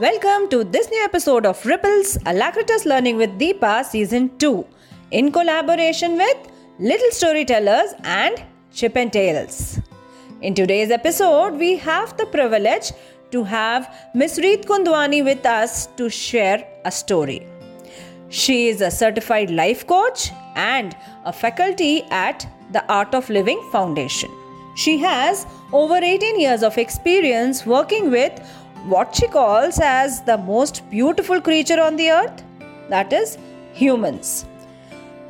Welcome to this new episode of Ripples Alacritus Learning with Deepa Season 2 in collaboration with Little Storytellers and Chip and Tales. In today's episode, we have the privilege to have Miss Reet Kundwani with us to share a story. She is a certified life coach and a faculty at the Art of Living Foundation. She has over 18 years of experience working with what she calls as the most beautiful creature on the earth that is humans.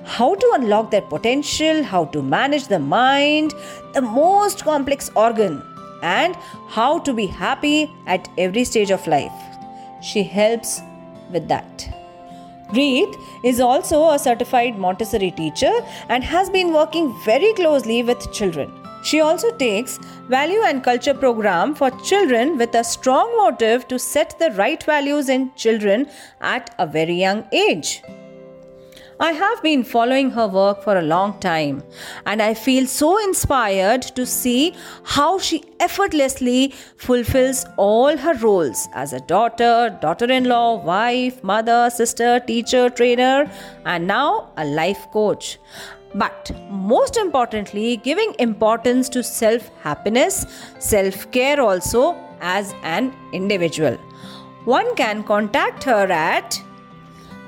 How to unlock their potential how to manage the mind the most complex organ and how to be happy at every stage of life. She helps with that. Reet is also a certified Montessori teacher and has been working very closely with children. She also takes value and culture program for children with a strong motive to set the right values in children at a very young age. I have been following her work for a long time and I feel so inspired to see how she effortlessly fulfills all her roles as a daughter, daughter in law, wife, mother, sister, teacher, trainer, and now a life coach. But most importantly, giving importance to self happiness, self care also as an individual. One can contact her at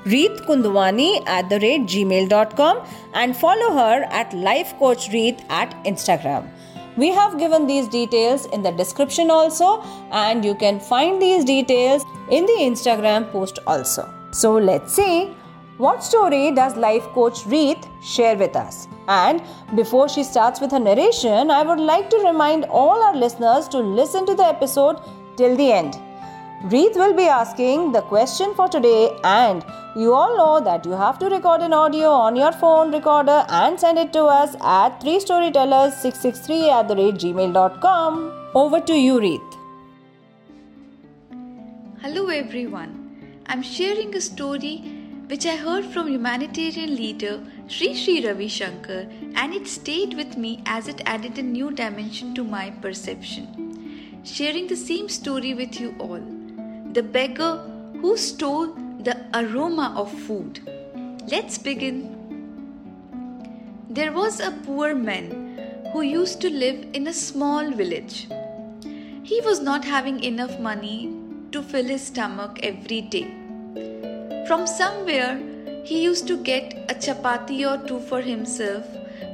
reetkundwani at the rate gmail.com and follow her at life coach reet at instagram we have given these details in the description also and you can find these details in the instagram post also so let's see what story does life coach Reet share with us and before she starts with her narration i would like to remind all our listeners to listen to the episode till the end Reet will be asking the question for today, and you all know that you have to record an audio on your phone recorder and send it to us at 3storytellers663 at the rate gmail.com. Over to you, Reet. Hello, everyone. I'm sharing a story which I heard from humanitarian leader Sri Sri Ravi Shankar, and it stayed with me as it added a new dimension to my perception. Sharing the same story with you all the beggar who stole the aroma of food. Let's begin. There was a poor man who used to live in a small village. He was not having enough money to fill his stomach every day. From somewhere, he used to get a chapati or two for himself,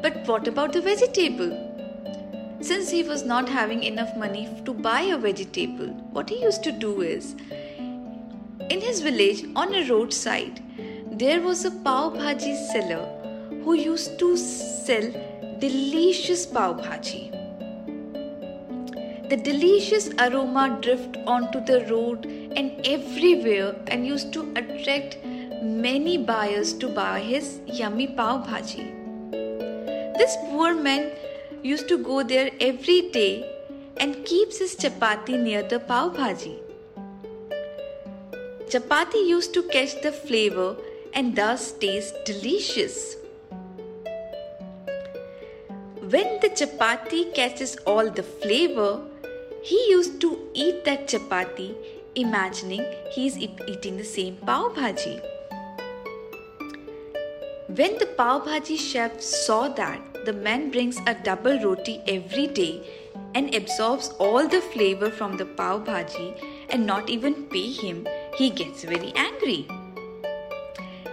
but what about the vegetable? Since he was not having enough money to buy a vegetable, what he used to do is in his village on a roadside, there was a pav bhaji seller who used to sell delicious pav bhaji. The delicious aroma drift onto the road and everywhere and used to attract many buyers to buy his yummy pav bhaji. This poor man used to go there every day and keeps his chapati near the pav bhaji. Chapati used to catch the flavor and thus taste delicious. When the chapati catches all the flavor, he used to eat that chapati, imagining he is eating the same pav bhaji. When the pav bhaji chef saw that the man brings a double roti every day and absorbs all the flavor from the pav bhaji and not even pay him, he gets very angry.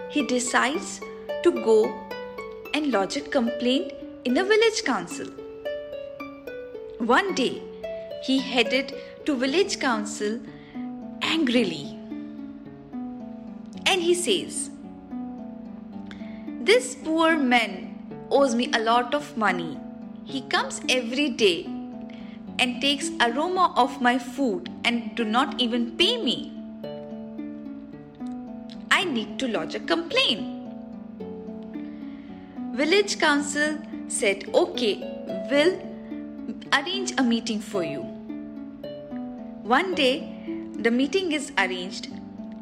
He decides to go and lodge a complaint in the village council. One day, he headed to village council angrily and he says, This poor man owes me a lot of money. He comes every day and takes aroma of my food and do not even pay me. I need to lodge a complaint. Village council said, "Okay, we'll arrange a meeting for you." One day, the meeting is arranged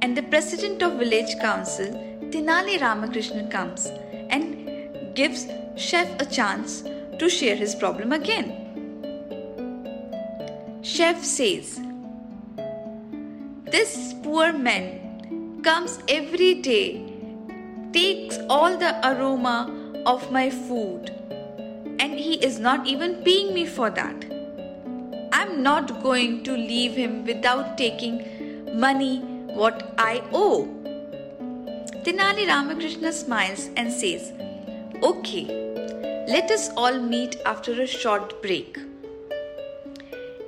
and the president of village council, Tenali Ramakrishna comes and gives Chef a chance to share his problem again. Chef says, This poor man comes every day, takes all the aroma of my food, and he is not even paying me for that. I'm not going to leave him without taking money what I owe. Tenali Ramakrishna smiles and says, Okay, let us all meet after a short break.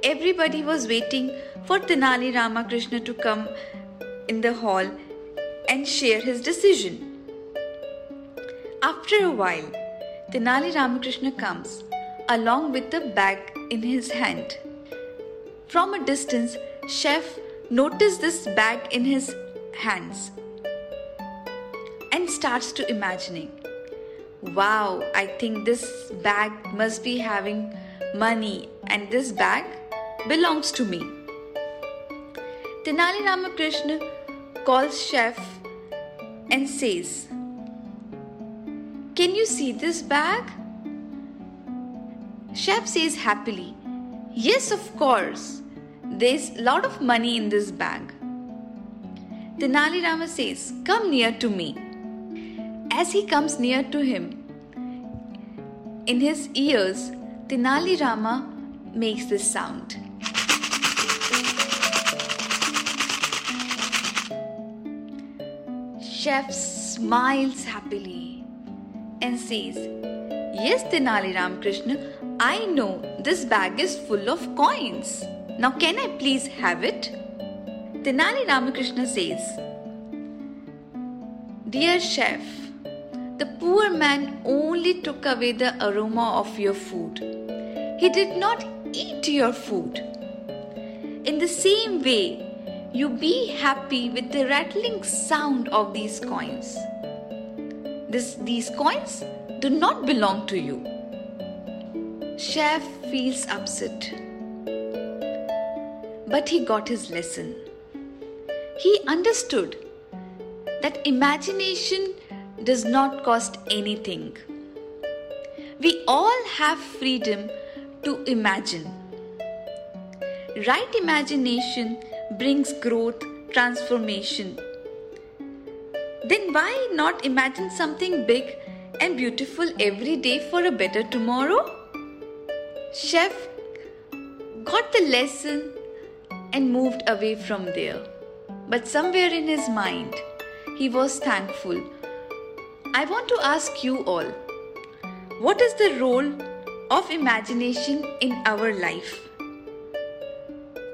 Everybody was waiting for Tenali Ramakrishna to come in the hall and share his decision. After a while, Tenali Ramakrishna comes along with the bag in his hand. From a distance, Chef noticed this bag in his hands and starts to imagining. Wow, I think this bag must be having money and this bag belongs to me. Tenali Ramakrishna calls chef and says, Can you see this bag? Chef says happily, Yes, of course. There's a lot of money in this bag. Tenali Rama says, Come near to me. As he comes near to him, in his ears, Tenali Rama makes this sound. Chef smiles happily and says, Yes, Tenali Ramakrishna, I know this bag is full of coins. Now, can I please have it? Tenali Ramakrishna says, Dear chef, the poor man only took away the aroma of your food. He did not eat your food. In the same way, you be happy with the rattling sound of these coins. This, these coins do not belong to you. Chef feels upset. But he got his lesson. He understood that imagination does not cost anything. We all have freedom to imagine. Right imagination brings growth, transformation. Then why not imagine something big and beautiful every day for a better tomorrow? Chef got the lesson and moved away from there. But somewhere in his mind, he was thankful. I want to ask you all what is the role of imagination in our life?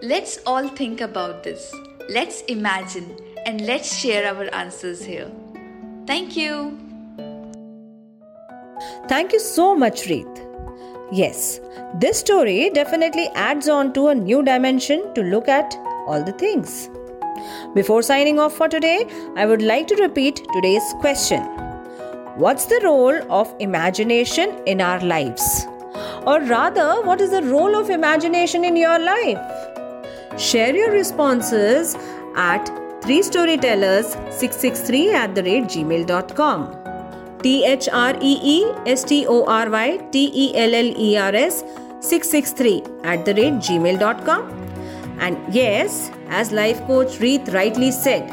Let's all think about this. Let's imagine and let's share our answers here. Thank you. Thank you so much, Reet. Yes, this story definitely adds on to a new dimension to look at all the things. Before signing off for today, I would like to repeat today's question What's the role of imagination in our lives? Or rather, what is the role of imagination in your life? Share your responses at 3storytellers663 at the rate gmail.com. T H R E E S T O R Y T E L L E R S 663 at the rate gmail.com. And yes, as life coach Reet rightly said,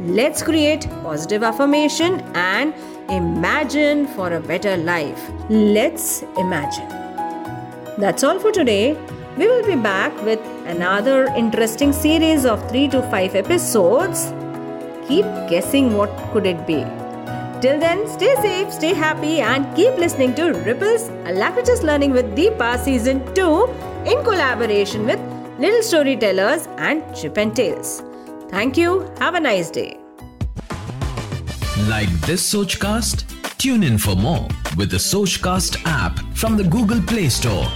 let's create positive affirmation and imagine for a better life. Let's imagine. That's all for today. We will be back with another interesting series of 3 to 5 episodes. Keep guessing what could it be. Till then, stay safe, stay happy, and keep listening to Ripples a Alacritus Learning with Deepa Season 2 in collaboration with Little Storytellers and Chip and Tales. Thank you. Have a nice day. Like this Sochcast? Tune in for more with the Sochcast app from the Google Play Store.